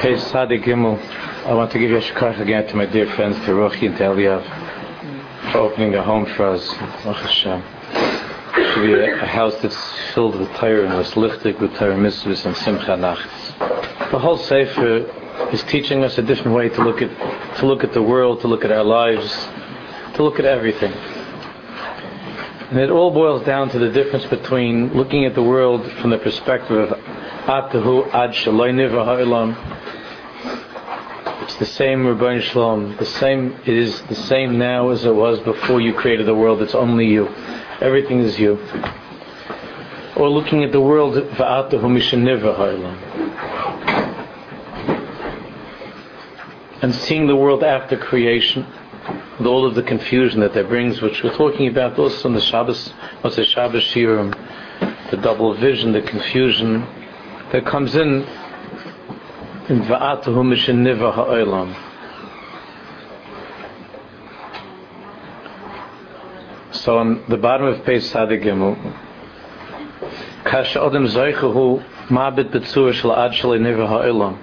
Page Sadi Gimel, I want to give you a shkach again to my dear friends, to Rochi and to Eliav, for opening a home for us. It should be a, a house that's filled with Torah and was lichtig with Torah mitzvahs and simcha nachts. The whole Sefer is teaching us a different way to look at to look at the world, to look at our lives, to look at everything. And it all boils down to the difference between looking at the world from the perspective of Atahu Ad Ha'ilam it's the same Ribbono Shel Olam. The same. It is the same now as it was before you created the world. It's only you. Everything is you. Or looking at the world, and seeing the world after creation, with all of the confusion that that brings, which we're talking about also on the Shabbos, what's the Shabbos Shiurim, the double vision, the confusion that comes in in va'atuhu misheniva ha'olam. So on the bottom of page Sadi kasha odem zoichehu mabit betzur shel ad shel niva ha'olam,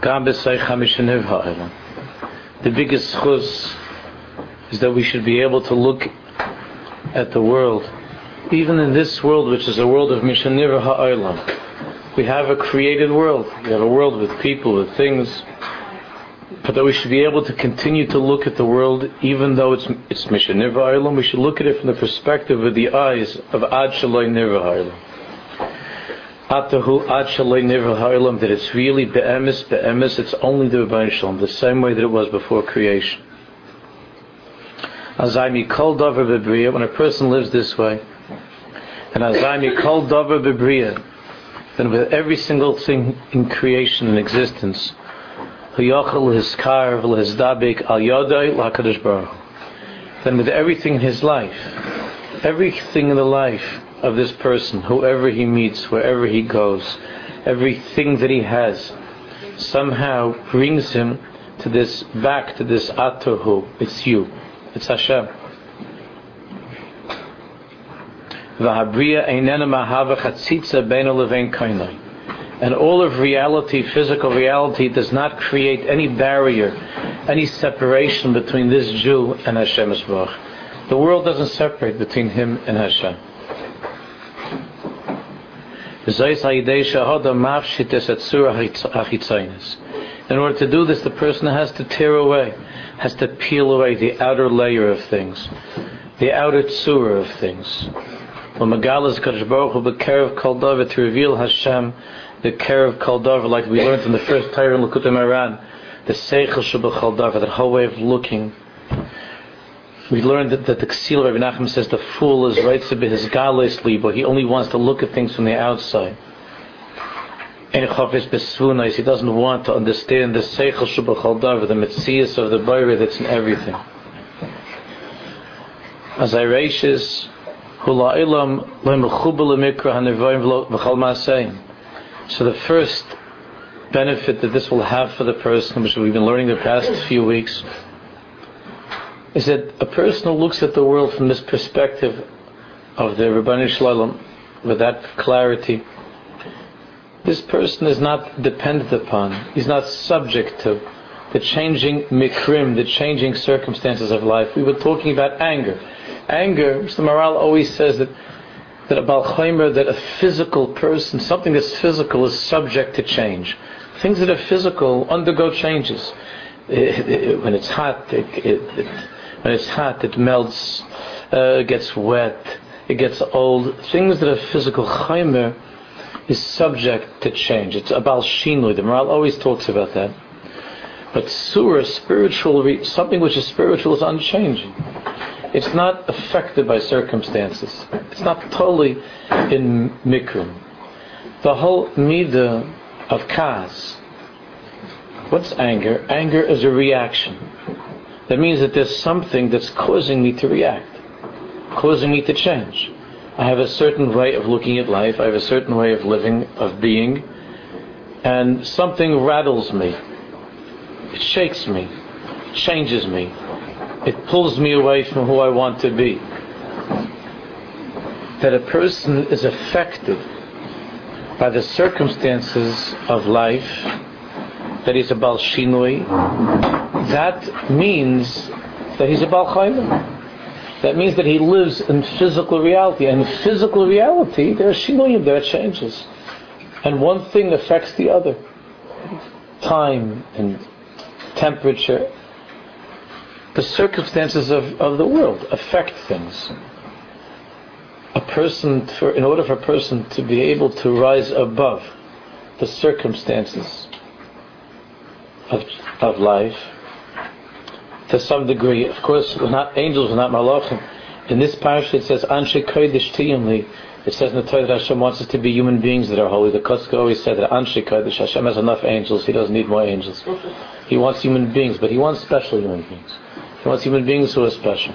gam b'seicha misheniv ha'olam. The biggest chus is that we should be able to look at the world, even in this world, which is a world of misheniv ha'olam we have a created world. We have a world with people, with things. But that we should be able to continue to look at the world, even though it's it's Mishneh Ilam, we should look at it from the perspective of the eyes of Ad Shaloi Nirva Atahu Ad Shaloi Nirva that it's really Be'emes, Be'emes, it's only the Ribbono Shel Olam, the same way that it was before creation. Azaymi Kol Bebriya, when a person lives this way, and Azaymi Kol Dover Bebriya, then with every single thing in creation and existence, then with everything in his life, everything in the life of this person, whoever he meets, wherever he goes, everything that he has, somehow brings him to this, back to this Atohu. It's you. It's Hashem. And all of reality, physical reality, does not create any barrier, any separation between this Jew and Hashem The world doesn't separate between him and Hashem. In order to do this, the person has to tear away, has to peel away the outer layer of things, the outer tzura of things. When Megalas Kadosh Baruch Hu Bekerev Kol David to reveal Hashem, the Kerev Kol David, like we learned in the first Torah in Likutei Moharan, the Seichel Shabbat Kol David, that whole way of looking. We learned that, that the Ksil Rabbi Nachman says the fool is right to be his godless but he only wants to look at things from the outside. And he doesn't want to understand the Seichel Shabbat Kol David, the Metzias of the Bayer that's in everything. As I races, so the first benefit that this will have for the person, which we've been learning the past few weeks, is that a person who looks at the world from this perspective of the Ribbono Shel Olam, with that clarity, this person is not dependent upon, he's not subject to the changing mikrim, the changing circumstances of life. We were talking about anger anger, Mr. Maharal always says that that a balchaimer, that a physical person, something that's physical, is subject to change. Things that are physical undergo changes. It, it, when it's hot, it, when it's hot, it melts, uh, gets wet, it gets old. Things that are physical, chaimer, is subject to change. It's a balshinui. The Maharal always talks about that. But surah, spiritual, something which is spiritual is unchanging it's not affected by circumstances. It's not totally in mikrum. The whole midah of kas. What's anger? Anger is a reaction. That means that there's something that's causing me to react, causing me to change. I have a certain way of looking at life. I have a certain way of living, of being, and something rattles me. It shakes me, changes me, it pulls me away from who I want to be. That a person is affected by the circumstances of life that he's a Baal Shinui, that means that he's a Baal. That means that he lives in physical reality. And in physical reality, there are shinuyim, there are changes. And one thing affects the other. Time and temperature. The circumstances of, of the world affect things. A person, for, in order for a person to be able to rise above the circumstances of, of life, to some degree. Of course, we're not angels, we're not malachim. In this parasha it says, Anshe Kodesh Tiyumli. It says in the Torah that Hashem wants us to be human beings that are holy. The Kotzker always said that Anshe Kodesh, Hashem has enough angels, He doesn't need more angels. He wants human beings, but He wants special human beings. He wants human beings who are special.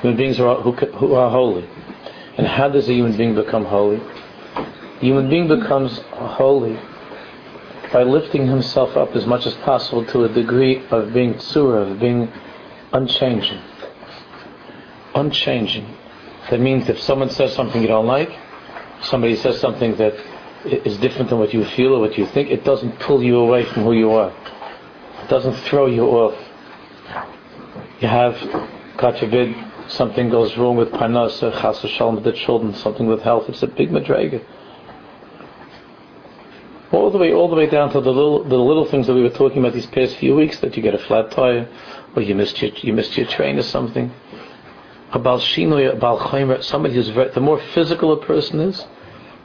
Human beings who are, who, who are holy. And how does a human being become holy? A human being becomes holy by lifting himself up as much as possible to a degree of being tsura, of being unchanging. Unchanging. That means if someone says something you don't like, somebody says something that is different than what you feel or what you think, it doesn't pull you away from who you are. It doesn't throw you off. You have, forbid, something goes wrong with parnasa, chas shalom with the children, something with health. It's a big madrega all the way, all the way down to the little, the little things that we were talking about these past few weeks, that you get a flat tire, or you missed your, you missed your train or something. About Shinoi, a Baal Chaimer, somebody who's very, the more physical a person is,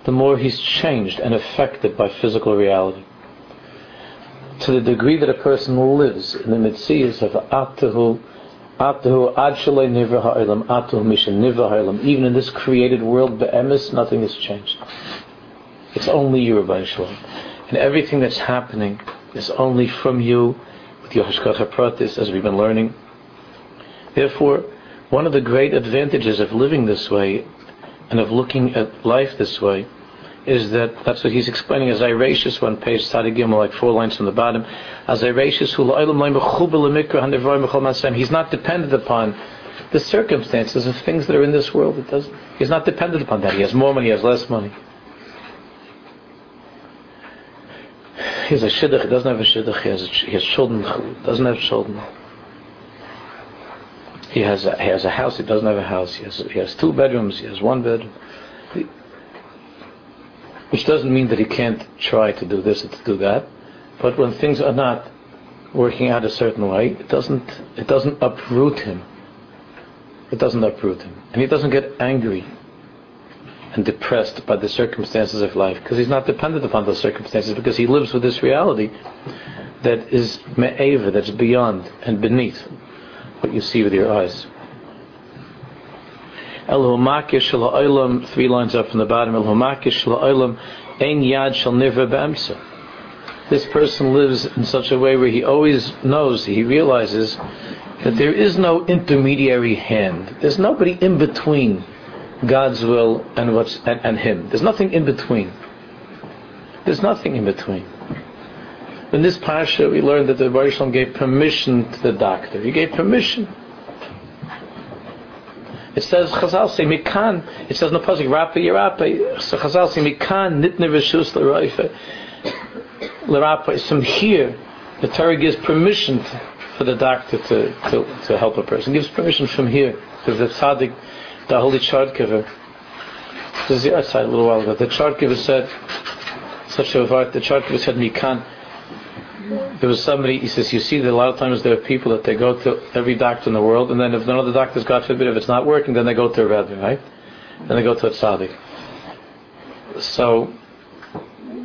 the more he's changed and affected by physical reality. To the degree that a person lives in the mitzias of Atahu, Even in this created world, Be'emes, nothing has changed. It's only you, Ribbono Shel Olam. And everything that's happening is only from you with your Hashgacha Pratis, as we've been learning. Therefore, one of the great advantages of living this way and of looking at life this way is that that's what he's explaining as Iratius one page Sadigim like four lines from the bottom as Iratius he's not dependent upon the circumstances of things that are in this world it doesn't he's not dependent upon that he has more money he has less money he has a shidduch, he doesn't have a shidduch, he has, he has children, doesn't have children. He has, a, he has a house, he doesn't have a house, he has, he has two bedrooms, he has one bedroom. Which doesn't mean that he can't try to do this or to do that, but when things are not working out a certain way, it doesn't, it doesn't uproot him. It doesn't uproot him. And he doesn't get angry and depressed by the circumstances of life because he's not dependent upon those circumstances because he lives with this reality that is me'eva, that's beyond and beneath what you see with your eyes. Three lines up from the bottom, ein yad shall nivra This person lives in such a way where he always knows, he realizes that there is no intermediary hand. There's nobody in between God's will and what's and, and Him. There's nothing in between. There's nothing in between. In this parasha, we learned that the Baruch gave permission to the doctor. He gave permission. It says Chazal say mikan. It says no pasuk rapa yirapa. So Chazal say mikan nitne v'shus l'raifa. L'rapa is from here. The Torah gives permission for the doctor to, to, to help a person. Gives permission from here because the tzaddik the holy Chortkover. This is the outside a little while ago. The Chortkover said, such a the Chortkover said, Mikan. There was somebody, he says, you see that a lot of times there are people that they go to every doctor in the world, and then if none of the doctors, God forbid, if it's not working, then they go to a rabbi, right? Then they go to a tzaddik. So,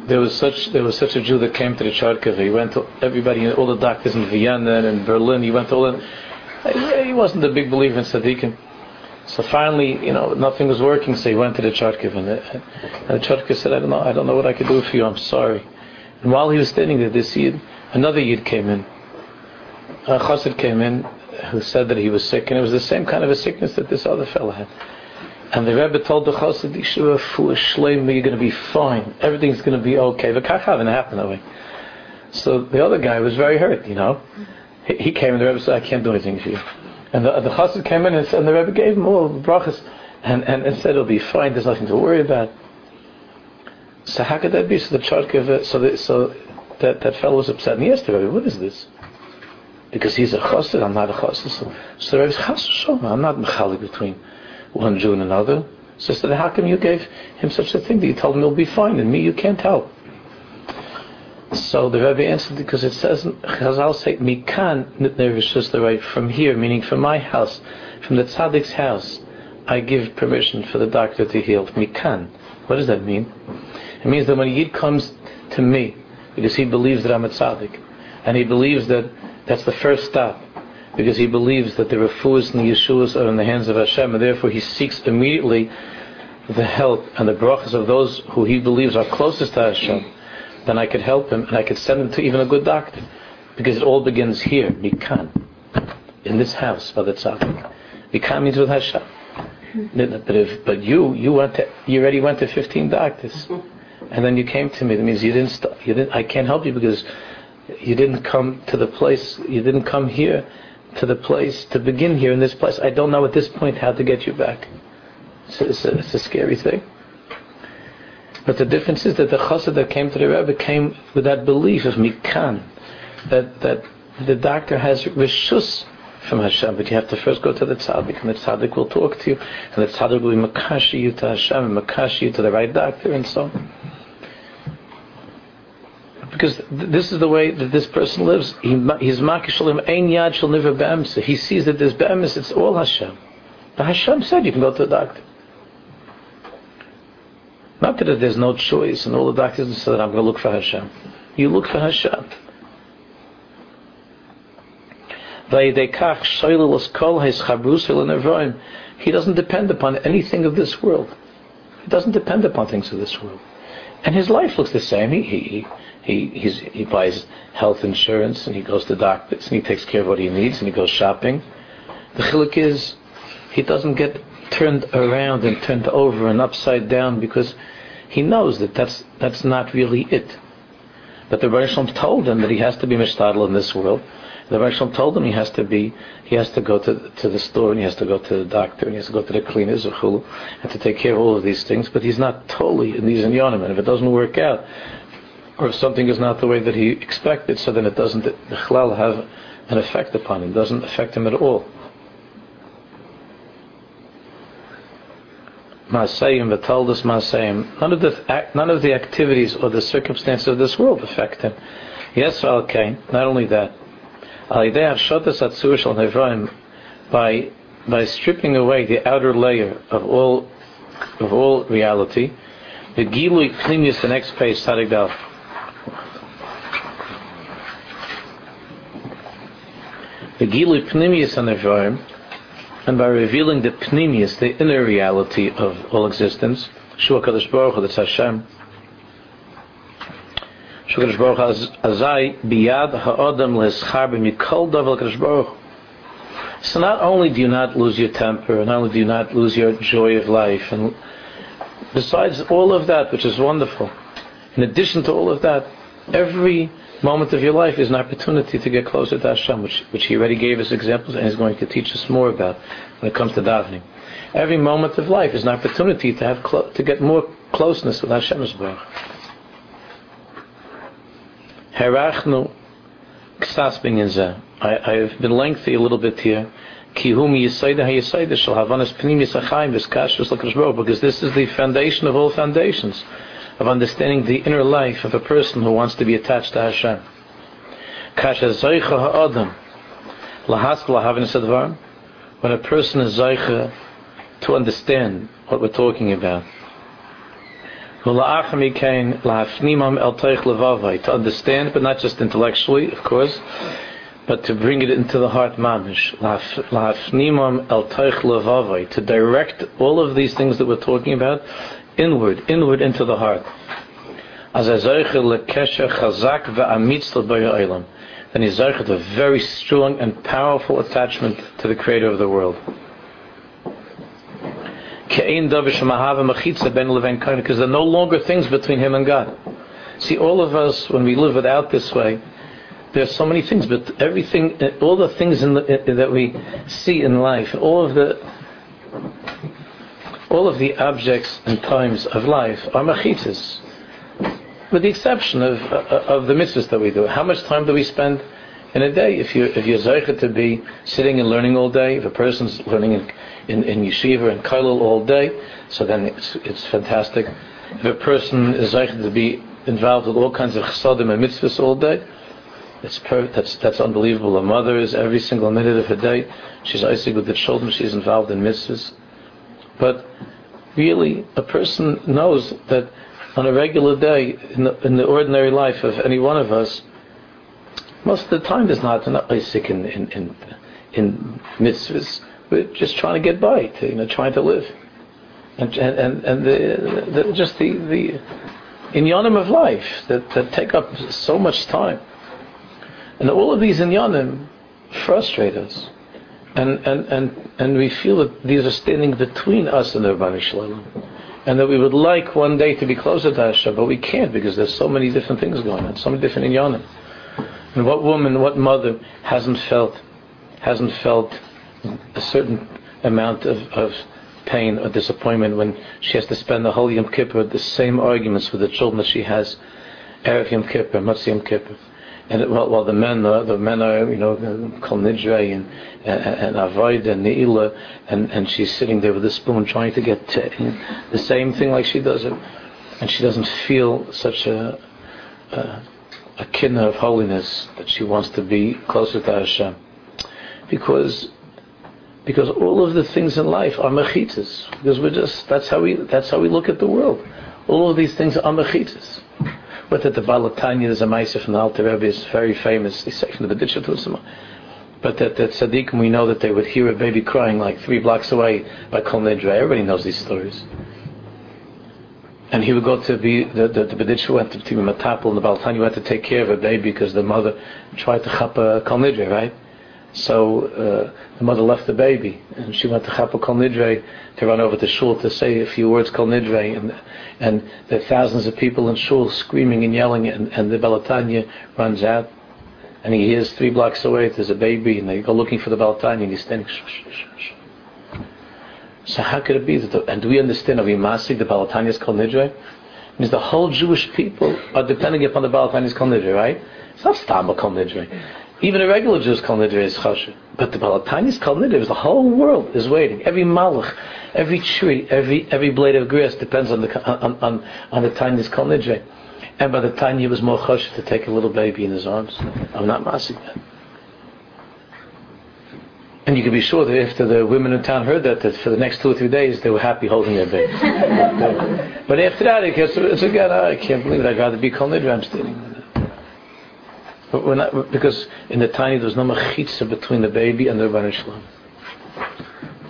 there was such there was such a Jew that came to the Chortkover. He went to everybody, all the doctors in Vienna and Berlin. He went to all. The, he wasn't a big believer in tzaddikim. So finally, you know, nothing was working, so he went to the Charkiv, and the, and the Charkiv said, I don't know, I don't know what I could do for you, I'm sorry. And while he was standing there, this Yid, another Yid came in. A Chassid came in, who said that he was sick, and it was the same kind of a sickness that this other fellow had. And the Rebbe told the Chassid, you're going to be fine, everything's going to be okay. But kach haven't happened that way. So the other guy was very hurt, you know. He, he came and the Rebbe said, I can't do anything for you. And the, the chassid came in and, and the Rebbe gave him all the brachas and, and, and said it'll be fine, there's nothing to worry about. So how could that be? So the gave it, uh, so the, so that, that, fellow was upset and he asked the Rebbe, what is this? Because he's a chassid, I'm not a chassid. So, so the Rebbe chassid, I'm not mechalik between one Jew and another. So said, how come you gave him such a thing that you told him he'll be fine and me you can't help? So the Rebbe answered because it says, Chazal say, Mikan the right from here, meaning from my house, from the tzaddik's house, I give permission for the doctor to heal. Mikan. What does that mean? It means that when a Yid comes to me, because he believes that I'm a tzaddik, and he believes that that's the first stop, because he believes that the refuahs and the yeshuas are in the hands of Hashem, and therefore he seeks immediately the help and the brachas of those who he believes are closest to Hashem then I could help him and I could send him to even a good doctor. Because it all begins here, Mikan, in this house, Father Tzaddik. Mikan means with Hashem. Hmm. But if, but you, you went to, you already went to 15 doctors. Mm-hmm. And then you came to me. That means you didn't, st- you didn't, I can't help you because you didn't come to the place, you didn't come here to the place, to begin here in this place. I don't know at this point how to get you back. It's a, it's a, it's a scary thing. But the difference is that the chassid that came to the Rebbe came with that belief of mikan, that that the doctor has rishus from Hashem, but you have to first go to the tzaddik, and the tzaddik will talk to you, and the tzaddik will be makashi you to Hashem, and makashi you to the right doctor, and so on. Because th- this is the way that this person lives. He, he's makishalim ein yad shall never be'emse. He sees that there's be'emes, it's all Hashem. But Hashem said you can go to the doctor. Not that there's no choice, and all the doctors said, I'm going to look for Hashem. You look for Hashem. He doesn't depend upon anything of this world. He doesn't depend upon things of this world. And his life looks the same. He, he, he, he buys health insurance, and he goes to doctors, and he takes care of what he needs, and he goes shopping. The chiluk is, he doesn't get turned around and turned over and upside down because he knows that that's, that's not really it. But the Rebbe told him that he has to be mishtadl in this world. The Rebbe told him he has to be, he has to go to, to the store and he has to go to the doctor and he has to go to the cleaners or chulu and to take care of all of these things. But he's not totally in these inyanim. And if it doesn't work out, or if something is not the way that he expected, so then it doesn't have an effect upon him. Doesn't affect him at all. Masayim, Vitaldus Masayim, none of the none of the activities or the circumstances of this world affect him. Yes, okay. Not only that, by by stripping away the outer layer of all of all reality, the Gilui Pnimius, the next page, Tarik The Gilui Pnimius on Nevraim and by revealing the pnimius, the inner reality of all existence, Shua Kadosh Baruch Hu, that's Hashem. Shua Kadosh Baruch Hu, Azai biyad ha'odam le'eschar b'mikol davel Kadosh Baruch So not only do you not lose your temper, not only do you not lose your joy of life, and besides all of that, which is wonderful, in addition to all of that, every moment of your life is an opportunity to get closer to Hashem, which, which He already gave us examples and is going to teach us more about when it comes to davening. Every moment of life is an opportunity to have clo- to get more closeness with Hashem Baruch. Herachnu ksasbing in zeh. I have been lengthy a little bit here. Because this is the foundation of all foundations of understanding the inner life of a person who wants to be attached to Hashem. When a person is zaycha to understand what we're talking about. To understand, but not just intellectually, of course, but to bring it into the heart mamish. To direct all of these things that we're talking about inward, inward into the heart. Then he's zeichel a very strong and powerful attachment to the Creator of the world. Because there are no longer things between him and God. See, all of us, when we live without this way, there are so many things, but everything, all the things the, that we see in life, all of the all of the objects and times of life are machitzas. with the exception of, uh, of the mitzvahs that we do. How much time do we spend in a day? If, you, if you're zeicha to be sitting and learning all day, if a person's learning in, in, in yeshiva and kailul all day, so then it's, it's fantastic. If a person is zeicha to be involved with all kinds of chesadim and mitzvahs all day, that's, per- that's, that's unbelievable. A mother is every single minute of her day. She's icing with the children. She's involved in mitzvahs. But really, a person knows that on a regular day, in the, in the ordinary life of any one of us, most of the time there's not enough basic in, in, in, in mitzvahs. We're just trying to get by, to, you know, trying to live. And, and, and the, the, just the, the inyanim of life that, that take up so much time. And all of these inyanim frustrate us. And, and, and, and we feel that these are standing between us and the Ribbono Shel Olam. And that we would like one day to be closer to Hashem, but we can't because there's so many different things going on, so many different inyanim. And what woman, what mother hasn't felt, hasn't felt a certain amount of, of pain or disappointment when she has to spend the whole Yom Kippur the same arguments with the children that she has Erev Yom Kippur, Motzei Yom Kippur and while, while the men are, the men are you know Kol Nidre and and, and Avoid and Neila and and she's sitting there with a spoon trying to get to, the same thing like she does it. And she doesn't feel such a a, a of holiness that she wants to be closer to Hashem. Because because all of the things in life are mechitas. Because we're just that's how we that's how we look at the world. All of these things are mechitas but at the Baal HaTanya, there's a Maisa from the Alter Rebbe, is very famous. the section of the Beditcha Tusma. But that, that Tzaddikim, we know that they would hear a baby crying like three blocks away by Kol Nidra. Everybody knows these stories. And he would go to be, the, the, the went to, to Matapel, and the Baal HaTanya went to take care of a baby because the mother tried to chop a Kol Nidra, right? So uh, the mother left the baby, and she went to Chapel Kol Nidre to run over to Shul to say a few words Kol Nidre, and and there are thousands of people in Shul screaming and yelling, and, and the Baal HaTanya runs out, and he hears three blocks away there's a baby, and they go looking for the Baal HaTanya, and he's standing. So how could it be that? The, and do we understand? We masig the Baal HaTanya's Kol Nidre? Means the whole Jewish people are depending upon the Baal HaTanya's Kol Nidre, right? It's not Stama Kol Nidre. Even a regular Jew's Kol Nidre is chashiv. But the Baal HaTanya's Kol Nidre, the whole world is waiting. Every malach, every tree, every every blade of grass depends on the on on, on the Tanya's Kol Nidre. And by the time he was more chashiv to take a little baby in his arms. I'm not massing that. And you can be sure that after the women in town heard that, that for the next two or three days they were happy holding their baby. but after that, it gets, it's again, I can't believe it. I'd rather be Kol Nidre. I'm standing. Not, because in the tiny there's no machitza between the baby and the Ribbono Shel Olam.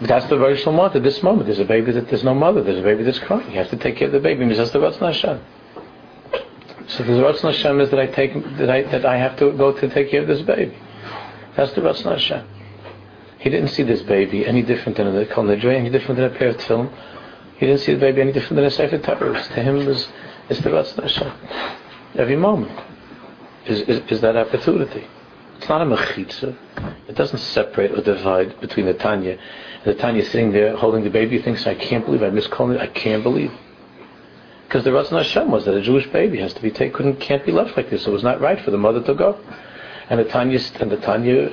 That's the Ribbono Shel Olam at this moment. There's a baby that there's no mother. There's a baby that's crying. You have to take care of the baby. That's the Ratzon Hashem. So the Ratzon Hashem is that I take that I that I have to go to take care of this baby. That's the Ratzon Hashem. He didn't see this baby any different than a Kol Nidre, any different than a pair of film. He didn't see the baby any different than a Sefer Torah. To him, it it's the Ratzon Hashem. Every moment is, is, is that opportunity. It's not a mechitza. It doesn't separate or divide between the Tanya. The Tanya sitting there holding the baby thinks, I can't believe I miscalled it. I can't believe. Because the Ratzon Hashem was that a Jewish baby has to be taken, can't be left like this. It was not right for the mother to go. And the Tanya, and the Tanya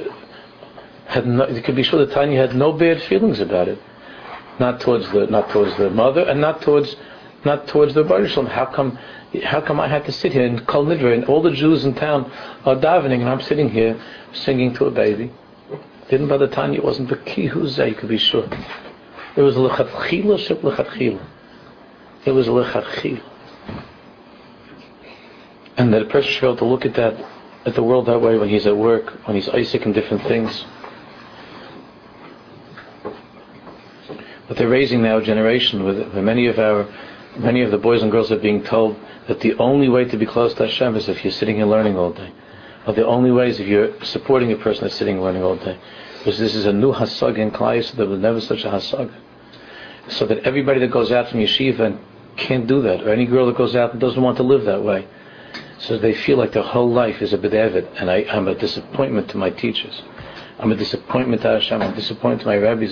had no, you could be sure the Tanya had no bad feelings about it. Not towards the, not towards the mother and not towards, not towards the Baruch How come how come I had to sit here in Kol Nidre and all the Jews in town are davening and I'm sitting here singing to a baby? Didn't by the time it wasn't the kihuzay, you could be sure. It was lechatchila ship lechatchila. It was lechatchila. And that a person should be able to look at that, at the world that way when he's at work, when he's Isaac and different things. But they're raising now a generation with, with many of our, many of the boys and girls are being told that the only way to be close to Hashem is if you're sitting and learning all day. Or the only way is if you're supporting a person that's sitting and learning all day. Because this is a new hasag in Klai, so there was never such a hasag. So that everybody that goes out from yeshiva and can't do that, or any girl that goes out and doesn't want to live that way, so they feel like their whole life is a bedavid, and I, am a disappointment to my teachers. I'm a disappointment to Hashem. I'm a disappointment to my rabbis.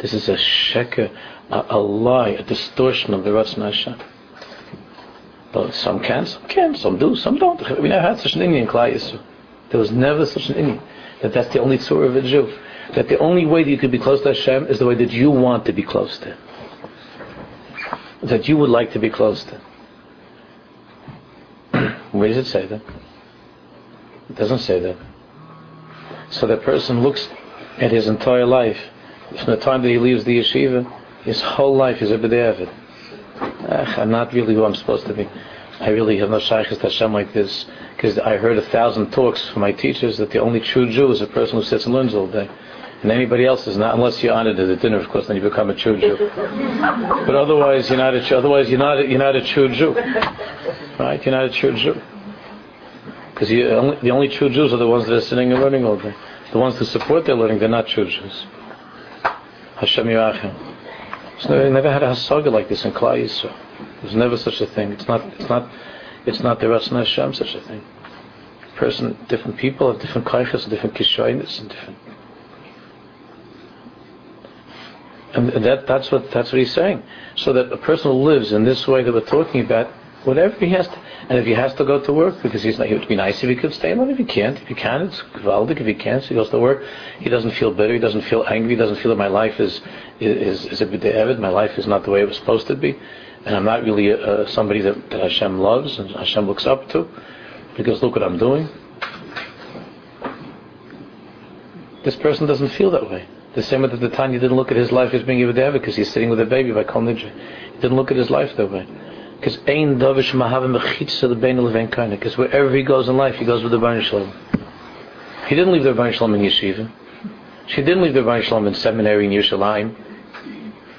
This is a, a sheker, a, a lie, a distortion of the Ratzon Hashem. But some can, some can, some do, some don't. We never had such an Indian Klai There was never such an Indian. That that's the only tzur of a Jew. That the only way that you could be close to Hashem is the way that you want to be close to That you would like to be close to. Where does it say that? It doesn't say that. So that person looks at his entire life, from the time that he leaves the yeshiva, his whole life is a b'de'avid. I'm not really who I'm supposed to be. I really have no shaykhs to Hashem like this, because I heard a thousand talks from my teachers that the only true Jew is a person who sits and learns all day. And anybody else is not, unless you're honored at the dinner, of course, then you become a true Jew. But otherwise, you're not a, otherwise you're not, a, you're not a true Jew. Right? You're not a true Jew. Because the only true Jews are the ones that are sitting and learning all day. The ones who support their learning, they're not true Jews. Hashem Yerachim. So never had a hasaga like this in Klal Yisrael. There's never such a thing. It's not. It's not. It's not the Ratzon Hashem such a thing. Person, different people have different kaiches, different kishoinis, and different. And that, that's what that's what he's saying. So that a person who lives in this way that we're talking about, whatever he has to, and if he has to go to work because he's not, it would be nice if he could stay home. If he can't, if he can, it's gewaldig. If he can't, so he goes to work. He doesn't feel bitter. He doesn't feel angry. He doesn't feel that my life is is is a b'de'evid. My life is not the way it was supposed to be, and I'm not really uh, somebody that, that Hashem loves and Hashem looks up to, because look what I'm doing. This person doesn't feel that way. The same that the Tanya didn't look at his life as being a because he's sitting with a baby by Kol He didn't look at his life that way. Because ein davish mahavim mechitza lebein levein kaina. Because wherever he goes in life, he goes with the Baruch Shalom. He didn't leave the Baruch Shalom in yeshiva. She didn't leave the Baruch Shalom in seminary in Yerushalayim.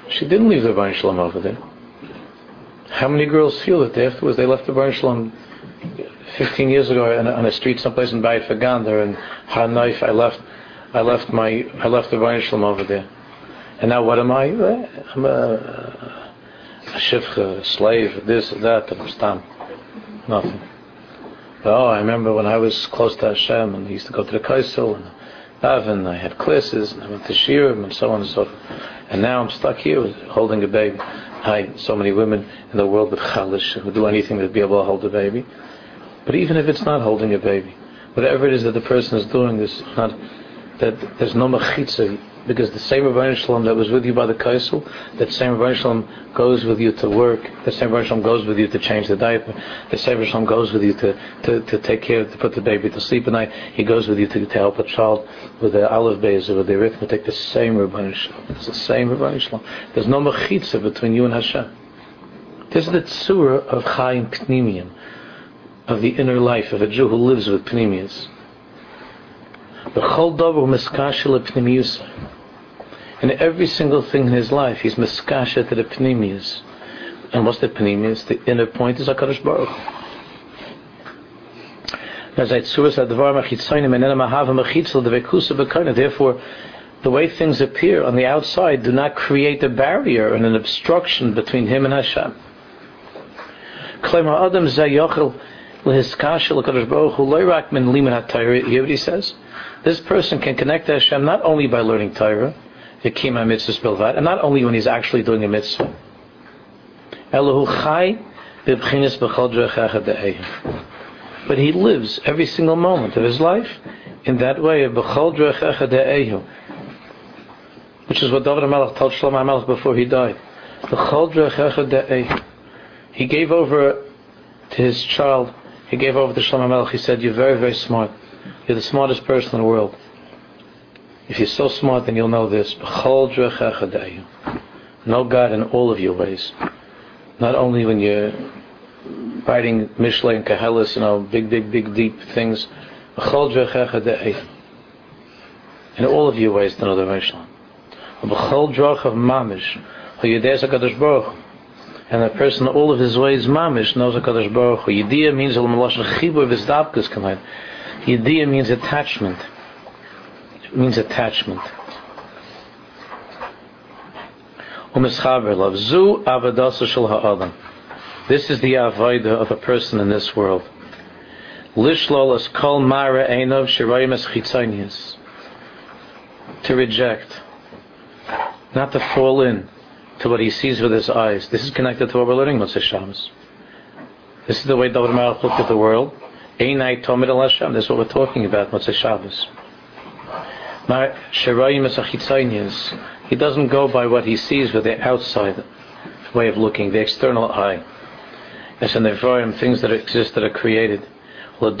She didn't leave the Baruch Shalom over there. How many girls feel that they afterwards they left the Baruch Shalom 15 years ago on, on a street someplace in Bayit Faganda and Hanaif I left I left my I left the Baruch Shalom over there. And now what am I? I'm a a slave, this, that, and stam. Nothing. But, oh, I remember when I was close to Hashem and I used to go to the Kaisel and Avin, I had classes and I went to shiurim and so on and so forth. And now I'm stuck here holding a baby. I, so many women in the world with chalish who do anything to be able to hold a baby. But even if it's not holding a baby, whatever it is that the person is doing, is not that there's no machitza because the same Ribbono Shel Olam that was with you by the Kaisel, that same Ribbono Shel Olam goes with you to work, the same Ribbono Shel Olam goes with you to change the diaper, the same Ribbono Shel Olam goes with you to, to, to take care, to put the baby to sleep at night, he goes with you to, to help a child with the olive or with the arithmetic, the same Ribbono Shel Olam. It's the same Ribbono Shel Olam. There's no mechitza between you and Hashem. This is the tzura of Chaim Pnimian, of the inner life of a Jew who lives with Pnimius. B'chol dover miskasha lepnimiusa. In every single thing in his life, he's miskasha to the pnimius. And what's the pnimius? The inner point is HaKadosh Baruch Therefore, the way things appear on the outside do not create a barrier and an obstruction between him and Hashem. You hear what he says? This person can connect to Hashem not only by learning Torah, Yekima mitzvahs bilvat, and not only when he's actually doing a mitzvah. But he lives every single moment of his life in that way of which is what David HaMelech told Shlomo HaMelech before he died. He gave over to his child, he gave over to Shlomo HaMelech, he said, you're very, very smart. You're the smartest person in the world. If you're so smart, then you'll know this. Know God in all of your ways. Not only when you're writing Mishle and Koheles, you know, big, big, big, deep things. In all of your ways to know the Mishle. And a person all of his ways mamish knows HaKadosh Baruch Hu. Yediyah means. Yediyah means attachment. Means attachment. This is the avodah of a person in this world. To reject. Not to fall in to what he sees with his eyes. This is connected to what we're learning Motzei Shabbos. This is the way David Melech looked at the world. Einai Hashem. That's what we're talking about. Motzei Shabbos. He doesn't go by what he sees with the outside way of looking, the external eye. As in the Ephraim, things that exist that are created. But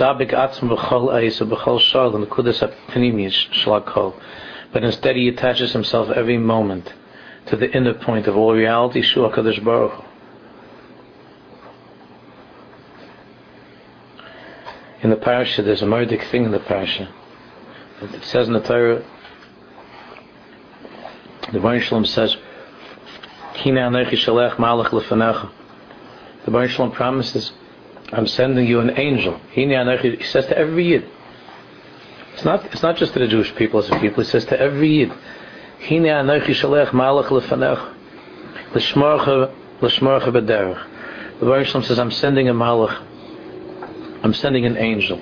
instead he attaches himself every moment to the inner point of all reality, Shua Kadosh Baruch In the parasha, there's a murdic thing in the parasha. It says in the Torah, the Baruch Shalom says, Hine anechi shalech malach lefanecha. The Baruch Shalom promises, I'm sending you an angel. Hine anechi, he says to every Yid. It's not, it's not just to the Jewish people as a people, he says to every Yid. Hine anechi shalech malach lefanecha. L'shmarcha, l'shmarcha b'derech. The Baruch Shalom says, I'm sending a malach I'm sending an angel,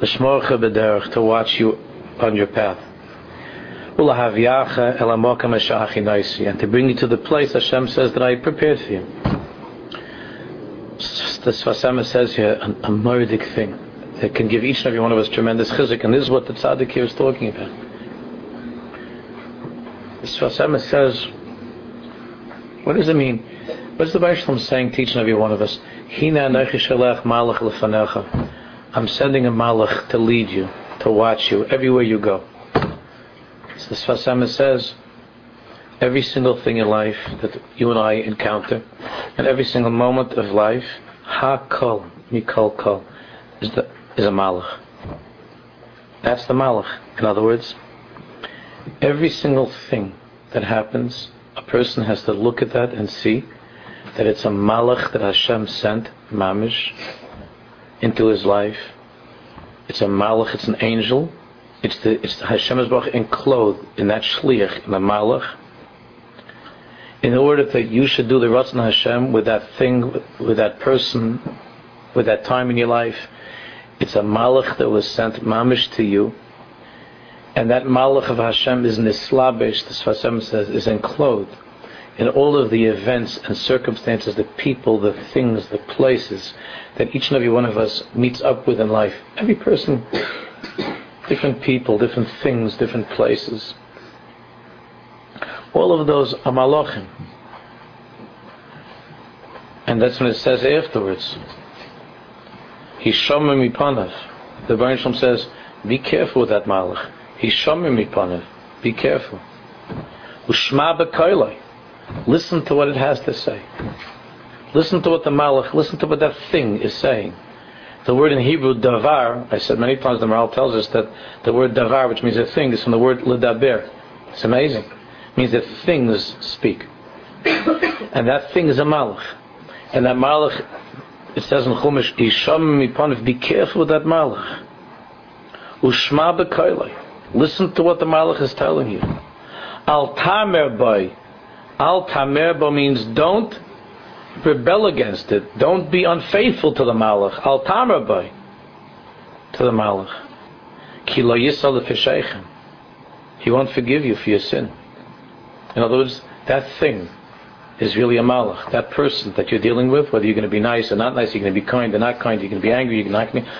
to watch you on your path. And to bring you to the place Hashem says that I prepared for you. The Sfas Emes says here a, a murdic thing that can give each and every one of us tremendous chizik, and this is what the tzaddik here is talking about. The Sfas Emes says, what does it mean? What is the Baruch saying to each and every one of us? I'm sending a malach to lead you, to watch you, everywhere you go. So the Sfas Emes says, every single thing in life that you and I encounter, and every single moment of life, ha kol, mikol kol, is, the, is a malach. That's the malach. In other words, every single thing that happens, a person has to look at that and see that it's a malach that Hashem sent, mamish, into his life. It's a malach, it's an angel. It's the it's Hashem is enclosed in that shliach, in the malach. In order that you should do the Ratzon Hashem with that thing, with, that person, with that time in your life, it's a malach that was sent mamish to you. And that malach of Hashem is nislabish, the Emes says, is enclosed in all of the events and circumstances, the people, the things, the places that each and every one of us meets up with in life. Every person, different people, different things, different places. All of those are malachim. And that's when it says afterwards. Hishamim mipanav. The Baruch says, be careful with that malach. Hishamim mipanav. Be careful. Ushma. Listen to what it has to say. Listen to what the Malach, listen to what that thing is saying. The word in Hebrew, davar, I said many times the Maharal tells us that the word davar, which means a thing, is from the word ledaber. It's amazing. It means that things speak. and that thing is a Malach. And that Malach, it says in Chumash, Isham mipanif, be careful with that Malach. Ushma b'koilai. Listen to what the Malach is telling you. Al tamer boy. Al tamerbo means don't rebel against it. Don't be unfaithful to the malach. Al tamerbo to the malach. Ki lo yisal He won't forgive you for your sin. In other words, that thing is really a malach. That person that you're dealing with, whether you're going to be nice or not nice, you're going to be kind or not kind, you're going to be angry, you're not going to.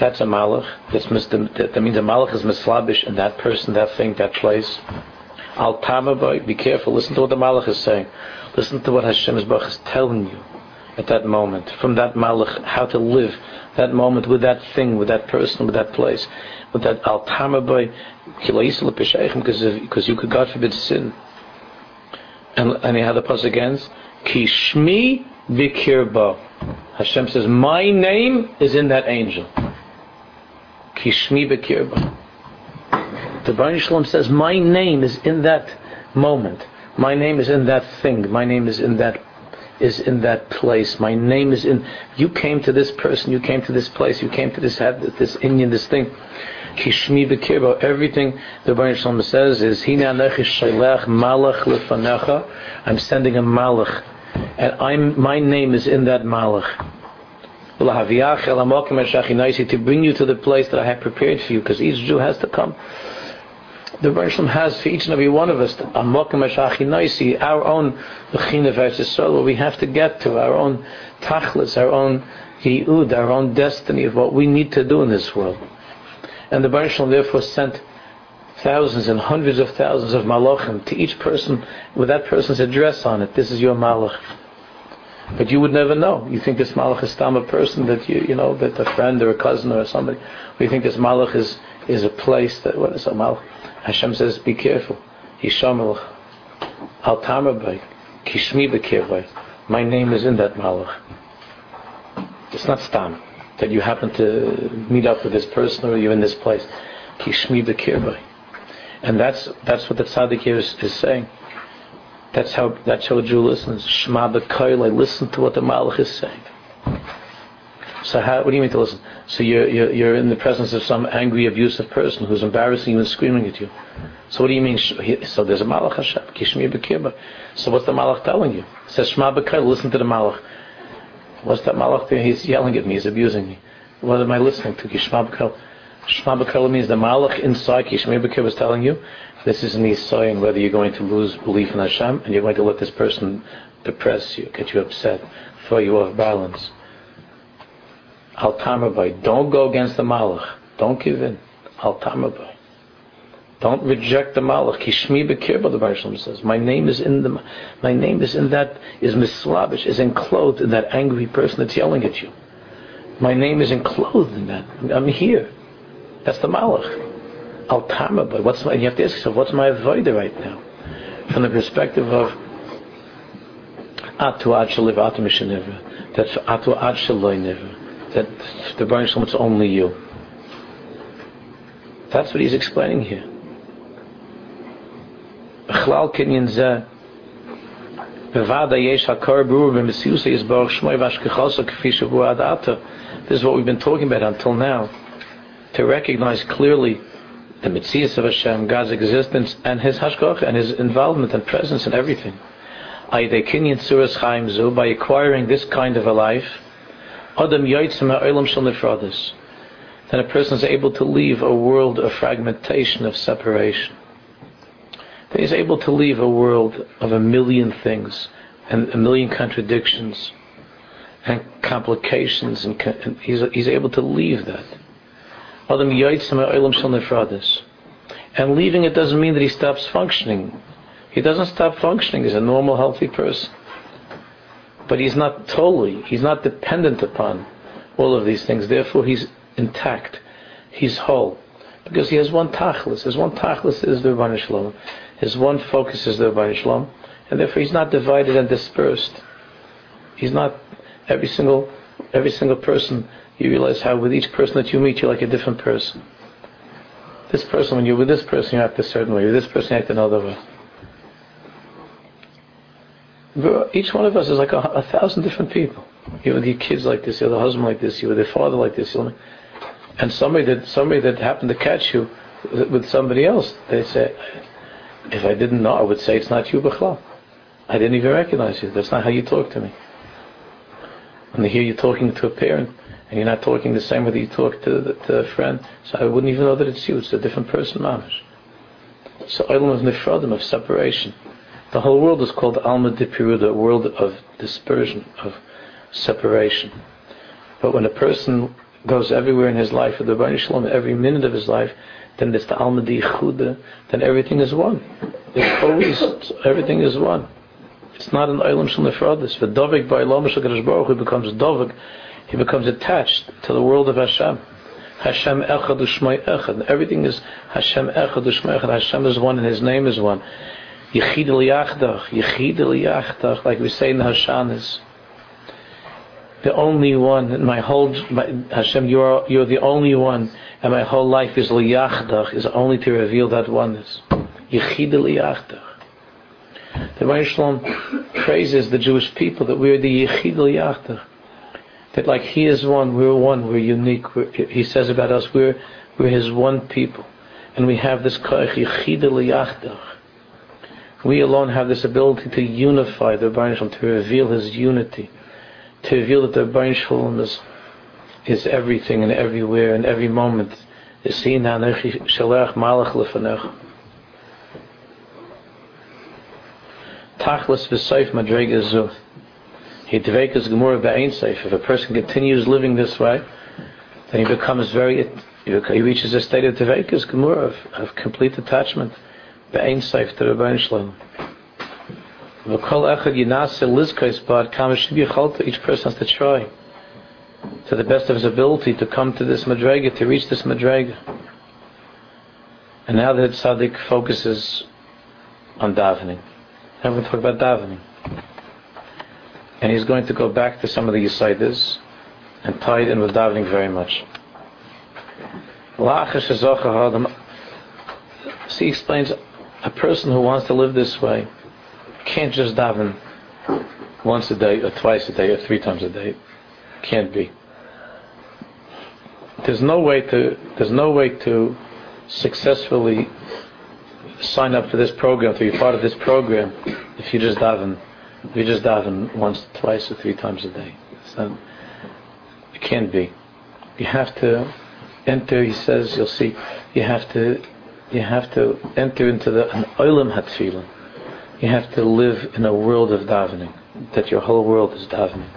That's a malach. That's that means a malach is mislabish in that person, that thing, that place. Al Tamaboy, be careful, listen to what the Malach is saying. Listen to what Hashem is telling you at that moment. From that Malach, how to live that moment with that thing, with that person, with that place. With that Al Tamaboy, because you could, God forbid, sin. And, and he had the plus against Kishmi Bikirba. Hashem says, My name is in that angel. Kishmi Bikirba. The Baruch Shalom says, My name is in that moment. My name is in that thing. My name is in that is in that place. My name is in. You came to this person. You came to this place. You came to this this Indian, this thing. Kishmi bekirbo. Everything the Baruch Shalom says is Hina shalech malach lefanecha. I'm sending a malach, and I'm my name is in that malach. To bring you to the place that I have prepared for you, because each Jew has to come the Rishon has for each and every one of us our own bechina versus where we have to get to our own tachlis, our own Yehud, our own destiny of what we need to do in this world. And the Baruch Shalom therefore sent thousands and hundreds of thousands of malachim to each person with that person's address on it. This is your malach. But you would never know. You think this malach is tam a person that you you know that a friend or a cousin or somebody. Or you think this malach is is a place that what is a malach? Hashem says, be careful. Yishamelach. Al tamabay. Kishmi bekirvay. My name is in that malach. It's not stam that you happen to meet up with this person or you're in this place. Kishmi bekirvay. And that's that's what the tzaddik here is, is saying. That's how that's how a Jew listens. Shema b'koil. I listen to what the Malach is saying. So how, what do you mean to listen? So you're, you're, you're in the presence of some angry, abusive person who's embarrassing you and screaming at you. So what do you mean? So there's a Malach Hashem. Kishmi b'kirba. So what's the Malach telling you? It says Shema b'koil. Listen to the Malach. What's that Malach doing? He's yelling at me. He's abusing me. What am I listening to? Kishma b'koil. Shema B'Kala means the Malach inside Kishmir B'Kir is telling you this is an Yisoyin whether you're going to lose belief in Hashem and you're going to let this person depress you, get you upset, throw you off balance. Al Tamabai, don't go against the Malach. Don't give in. Al Tamabai. Don't reject the Malach. Kishmi B'Kir, the Baruch says. My name is in the, my name is in that, is mislavish, is enclosed in that angry person that's yelling at you. My name is enclosed in that. I'm here. That's the Malach. Al Tama, what's my, you have to ask yourself, what's my avodah right now? From the perspective of Atu Ad Shaliv Atu Mishaniva, that Atu Ad Shaloi that the Baruch it's only you. That's what he's explaining here. This is what we've been talking about until now to recognize clearly the Mitzias of Hashem, God's existence, and His Hashgach, and His involvement and presence in everything. By acquiring this kind of a life, Adam then a person is able to leave a world of fragmentation, of separation. Then he's able to leave a world of a million things and a million contradictions and complications, and, he's, he's able to leave that. Adam nefradis. And leaving it doesn't mean that he stops functioning. He doesn't stop functioning as a normal, healthy person. But he's not totally, he's not dependent upon all of these things. Therefore, he's intact. He's whole. Because he has one tachlis. His one tachlis is the Ribbono Shel Olam. His one focus is the Ribbono Shel Olam. And therefore, he's not divided and dispersed. He's not every single every single person you realize how with each person that you meet, you're like a different person. This person, when you're with this person, you act a certain way. With this person, you act another way. Each one of us is like a, a thousand different people. You have your kids like this, you have the husband like this, you have the father like this, and somebody that somebody that happened to catch you with somebody else, they say, if I didn't know, I would say it's not you, Bechla. I didn't even recognize you. That's not how you talk to me. And they hear you talking to a parent, and you're not talking the same whether you talk to, the, to a friend. So I wouldn't even know that it's you. It's a different person, mamish. So Olam of Nifradim, of separation. The whole world is called Alma the world of dispersion, of separation. But when a person goes everywhere in his life with the Ribbono Shel Olam, every minute of his life, then it's the Alma Dichuda, then everything is one. It's always, everything is one. It's not an Olam Shal Nifradis. The Dovik by Olam Shal Baruch Hu becomes Dovik he becomes attached to the world of Hashem. Hashem Echad Ushmai Echad. Everything is Hashem Echad Ushmai Echad. Hashem is one and His name is one. Yechid Yachdach. Yechid Yachdach. Like we say in the Hashanas. The only one, in my whole, my, Hashem, you are, you're the only one, and my whole life is liyachdach, is only to reveal that oneness. Yechid liyachdach. The Rebbe praises the Jewish people that we are the Yechid liyachdach that like He is one, we're one, we're unique. We're, he says about us, we're we're His one people, and we have this koich yichida We alone have this ability to unify the Rebbeinu to reveal His unity, to reveal that the Rebbeinu is is everything and everywhere and every moment. Tachlis v'soif madrega zuh. He dvekas. If a person continues living this way, then he becomes very, he reaches a state of dvekas gemura, of, of complete attachment, safe to Ribbono Shel Olam. V'kol echad yinase lizkais bad kamish each person has to try to the best of his ability to come to this madrega, to reach this madrega. And now that tzaddik focuses on davening, now we're talk about davening. And he's going to go back to some of the Yisaidas and tie it in with davening very much. So he explains a person who wants to live this way can't just daven once a day or twice a day or three times a day. Can't be. There's no way to there's no way to successfully sign up for this program, to be part of this program, if you just daven if you just daven once, twice, or three times a day. So it can't be. You have to enter. He says, you'll see. You have to you have to enter into the an olam hatfilah. You have to live in a world of davening. That your whole world is davening.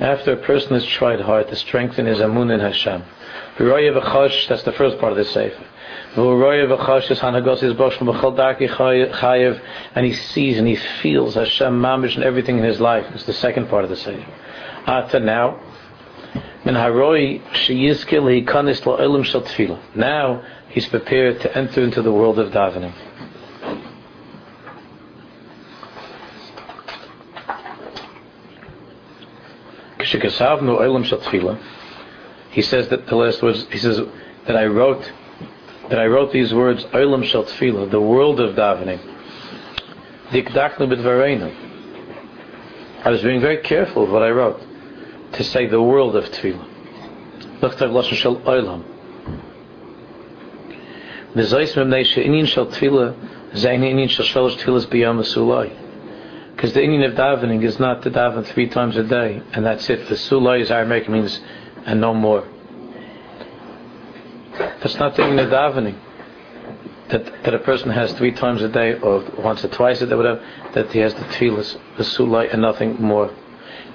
After a person has tried hard to strengthen his amun in Hashem, that's the first part of the sefer. And he sees and he feels Hashem mamish and everything in his life. It's the second part of the sefer. Ata now, now he's prepared to enter into the world of davening. He says that the last words, he says that I wrote, that I wrote these words, Olam Shal Tefillah, the world of davening. Dikdaknu b'dvareinu. I was being very careful of what I wrote, to say the world of Tefillah. L'chtav Lashon Shal Olam. V'zois memnei she'inin Shal Tefillah, zayin inin Shal Shalosh Tefillahs b'yam Sulai. Because the Indian of davening is not to daven three times a day, and that's it. The sulai is Aramaic means and no more. That's not the of davening. That, that a person has three times a day, or once or twice a day, whatever, that he has the tefillas, the sulai, and nothing more.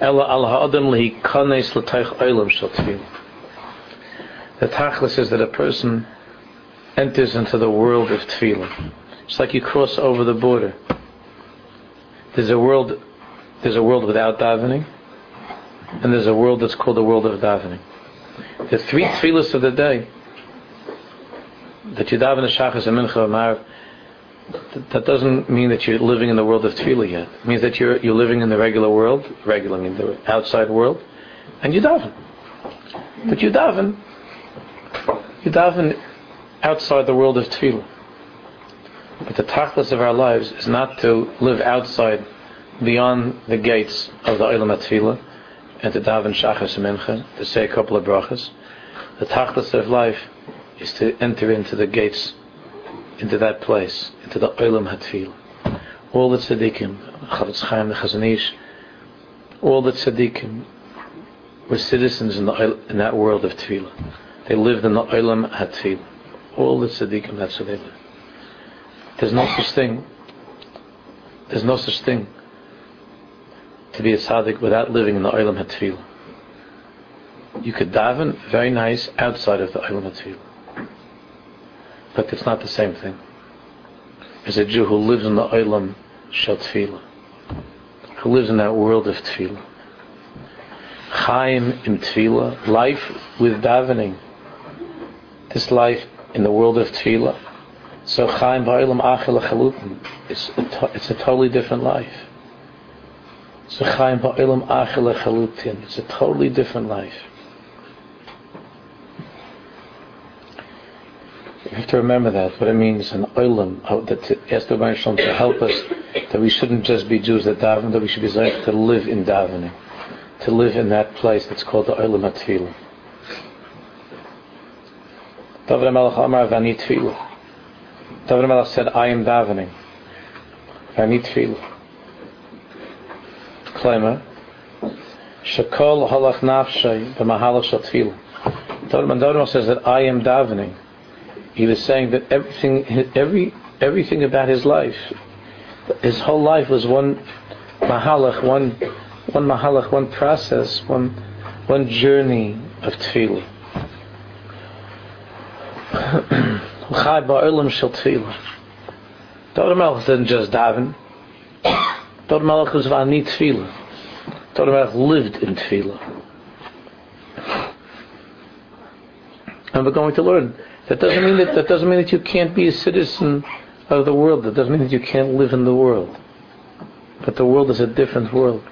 Al ha'adam shal The tachlis is that a person enters into the world of tefillah. It's like you cross over the border. There's a world, there's a world without davening, and there's a world that's called the world of davening. The three tefillahs of the day that you daven a shachas and mincha and that doesn't mean that you're living in the world of tefillah yet. It means that you're you're living in the regular world, regular in the outside world, and you daven. But you daven, you daven outside the world of tefillah. But the tachlis of our lives is not to live outside, beyond the gates of the Olam Tefillah, and to daven Shachas Mincha, to say a couple of brachas. The tachlis of life is to enter into the gates, into that place, into the Olam Hatfilah. All the tzaddikim, Chafetz Chaim, the Chazon Ish, all the tzaddikim were citizens in, the, in that world of tefillah. They lived in the Olam Hatfilah. All the tzaddikim, that's what they lived. There's no such thing. There's no such thing to be a tzaddik without living in the Olam HaTefillah. You could daven very nice outside of the Olam HaTefillah. But it's not the same thing as a Jew who lives in the Olam Shal Tefillah, who lives in that world of Tefillah. Chaim in Tefillah, life with davening. This life in the world of Tefillah so Chaim Ba'ilam Achel Chalutim, it's a, totally different life. So Chaim Ba'ilam Achel Chalutin, it's a totally different life. You have to remember that, what it means, an oilam, uh, that to ask the to help us, that we shouldn't just be Jews that daven, that we should be like to live in davening, to live in that place that's called the oilam atfilah. David HaMelech Amar Vani Tfilah. David Melech said, I am davening. I need feel. Claimer. Shakol halach nafshay b'mahalach shatfil. David Melech says that I am davening. He was saying that everything, every, everything about his life his whole life was one mahalach, one one mahalach, one process, one one journey of tefillah. Dr. Melech didn't just daven. Dr. Melech was v'ani tefillah. Dr. Melech lived in tefillah. And we're going to learn. That doesn't mean that that doesn't mean that you can't be a citizen of the world. That doesn't mean that you can't live in the world. But the world is a different world.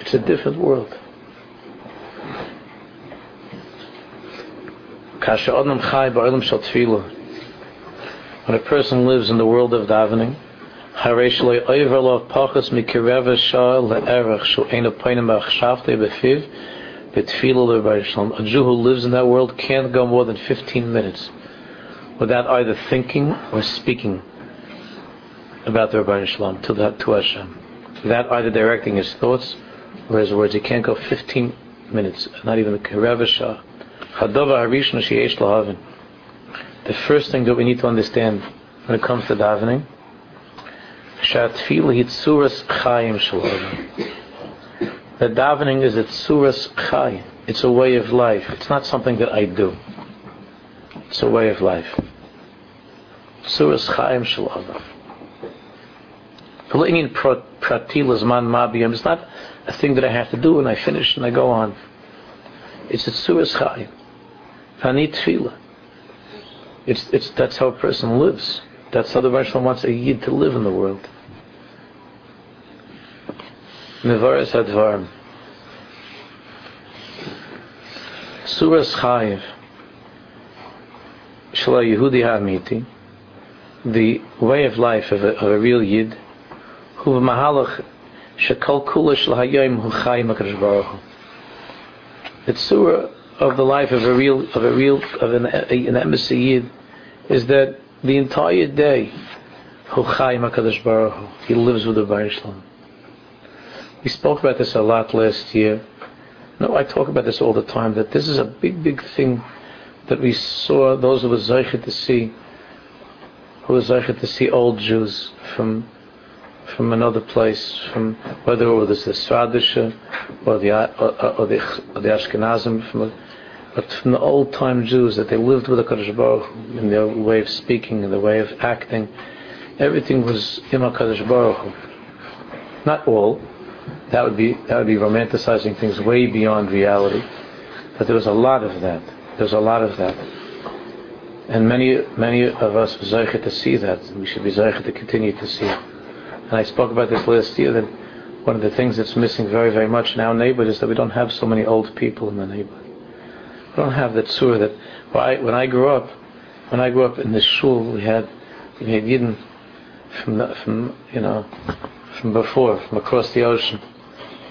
It's a different world. When a person lives in the world of davening, a Jew who lives in that world can't go more than 15 minutes without either thinking or speaking about the Ribbono Shel Olam to, that, to Hashem. Without either directing his thoughts or his words. He can't go 15 minutes, not even a Kerevasha. The first thing that we need to understand when it comes to davening, that davening is a tsuras chai. It's a way of life. It's not something that I do. It's a way of life. Tsuras chayim shel adam. It's not a thing that I have to do and I finish and I go on. It's a. Vani tefillah. It's, it's, that's how a person lives. That's how the Rashba wants a yid to live in the world. Nevaris Advarim. Suras Chayiv. Shala Yehudi Ha'amiti. The way of life of a, of a real Yid. Hu Mahalach Shekol Kula Shal Hayom Hu Chayim HaKadosh Baruch Hu. The surah of the life of a real of a real of an, an embassy Yid is that the entire day Hu Chayim HaKadosh Baruch Hu. He lives with the Baruch. We spoke about this a lot last year. No, I talk about this all the time, that this is a big, big thing that we saw those who were zeichet to see, who were zeichet to see old Jews from from another place, from whether it was the Sfadisha or the or, or the, the Ashkenazim, from, but from the old time Jews that they lived with the Kadosh Baruch in their way of speaking, in their way of acting, everything was in Kadosh Baruch. Not all, that would be that would be romanticizing things way beyond reality. But there was a lot of that. There's a lot of that. And many many of us zeichet to see that. We should be zeichet to continue to see. And I spoke about this last year that one of the things that's missing very, very much in our neighborhood is that we don't have so many old people in the neighborhood. We don't have that surah that well, I, when I grew up, when I grew up in the shul, we had we had Yidden from the, from you know from before, from across the ocean.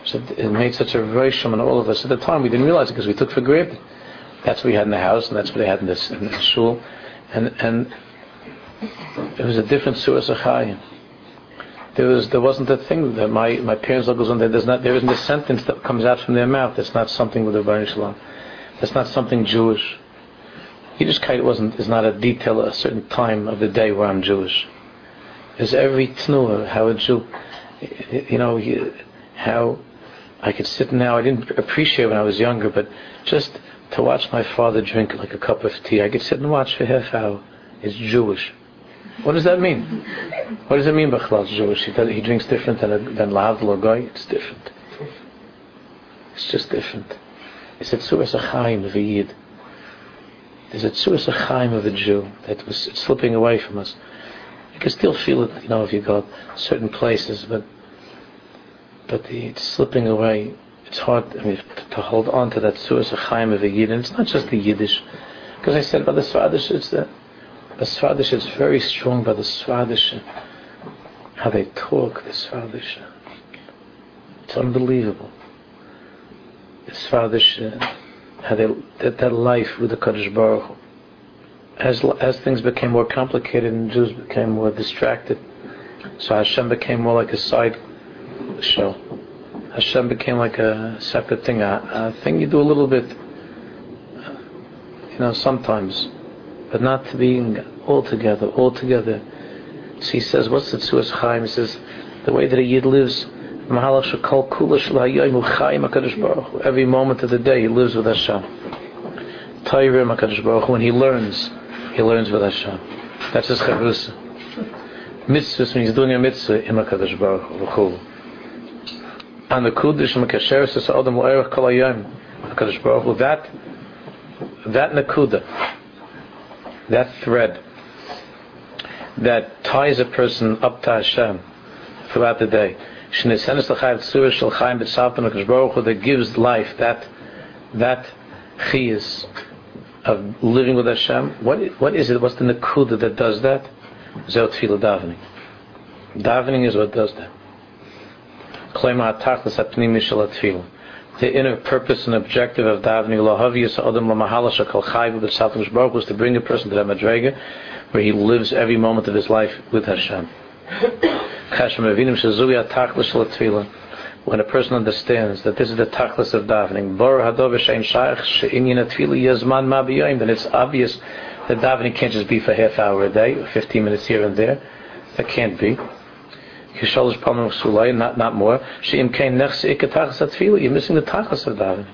So it made such a relation on all of us. At the time, we didn't realize it because we took for granted. That's what we had in the house, and that's what they had in this in the shul, and and it was a different suas There was there wasn't a thing that my my parents look on. there. There's not there isn't a sentence that comes out from their mouth. That's not something with the Baruch Shalom. That's not something Jewish. Yiddishkeit wasn't is not a detail at a certain time of the day where I'm Jewish. Is every tnua how a Jew, you know, how I could sit now. I didn't appreciate when I was younger, but just to watch my father drink like a cup of tea, I could sit and watch for half hour. It's Jewish. What does that mean? What does it mean, Bachlal Jewish? He, does, he drinks different than, a, than Lav Goy? It's different. It's just different. It's a Tzuras Achaim of a Yid. There's a Tzuras Achaim of a Jew that was slipping away from us. You can still feel it, you know, if you go certain places, but but the, it's slipping away. It's hard I mean, to hold on to that source of Chaim of a Yid. And it's not just the Yiddish. Because I said about the Svadish, it's the, the Svadish is very strong by the Svadish. How they talk, the Svadish. It's unbelievable. The Svadish, uh, how they, that, that life with the Kaddish Baruch as as things became more complicated and Jews became more distracted, so Hashem became more like a side show. Hashem became like a separate thing, a, a thing you do a little bit, you know, sometimes, but not to being all together, all together. So he says, what's the Tzuas Chaim? He says, the way that a Yid lives, every moment of the day he lives with Hashem. When he learns, he learns with Hashem. That's his chavrusa. Mitzvahs, he's doing a mitzvah, in HaKadosh Baruch Hu. And the Kudish, Mekasher, says, Adam L'erech Kol HaYom, Baruch Hu. That, that Nakuda, that thread, that ties a person up to Hashem throughout the day, that gives life, that, that chiyas of living with Hashem, what, what is it, what's the nakuda that does that? Zeh tefillah davening. Davening is what does that. The inner purpose and objective of davening was to bring a person to that madrega where he lives every moment of his life with Hashem. When a person understands that this is the tachlis of davening, then it's obvious that davening can't just be for half hour a day, or 15 minutes here and there. That can't be. Not, not more. You're missing the tachlis of davening.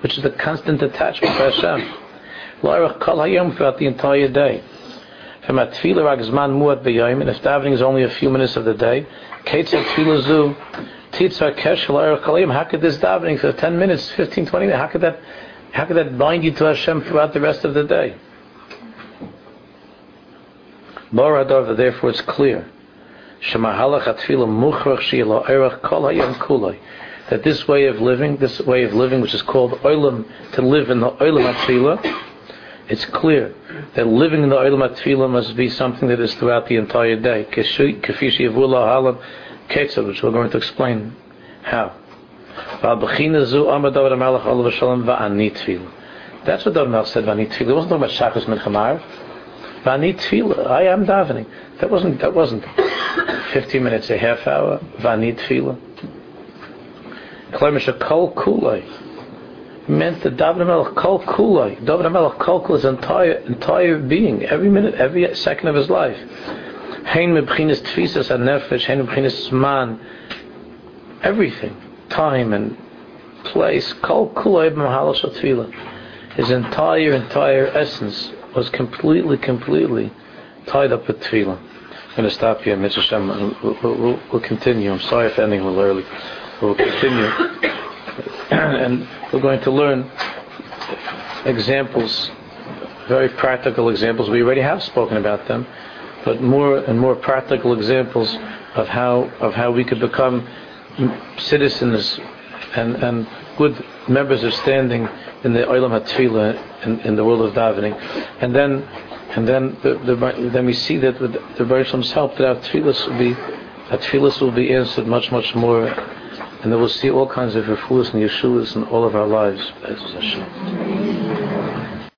Which is the constant attachment to Hashem. Throughout the entire day. And if davening is only a few minutes of the day, how could this davening for 10 minutes, 15, 20 minutes, how could that how could that bind you to Hashem throughout the rest of the day? Therefore, it's clear. That this way of living, this way of living, which is called oilam, to live in the oilam atfila, it's clear that living in the oilam atfila must be something that is throughout the entire day. Which we're going to explain how. That's what David Melech said, Vani Tefillah. It wasn't talking about Shachas Minchamarev. Vani Tefillah. I am davening. That wasn't, that wasn't 15 minutes, a half hour. Vani Tefillah. Klemisha Kol Kulai meant that David Melech Kol Kulai. David Melech Kol Kulai, his entire, entire being, every minute, every second of his life. Hein mebchinis tfisas ha-nefesh, hein mebchinis man, everything time and place, kol his entire, entire essence was completely, completely tied up with tefillah. I'm going to stop here, Mr. Shem, we'll, we'll, we'll, continue. I'm sorry if ending a little early. We'll continue. and we're going to learn examples, very practical examples. We already have spoken about them, but more and more practical examples of how of how we could become citizens and, and good members of standing in the Olam HaTfilah, in, in the world of davening. And then and then the, the, then we see that with the Baruch help that our tefillahs will be our will be answered much much more and then we'll see all kinds of refuahs and yeshuas in all of our lives.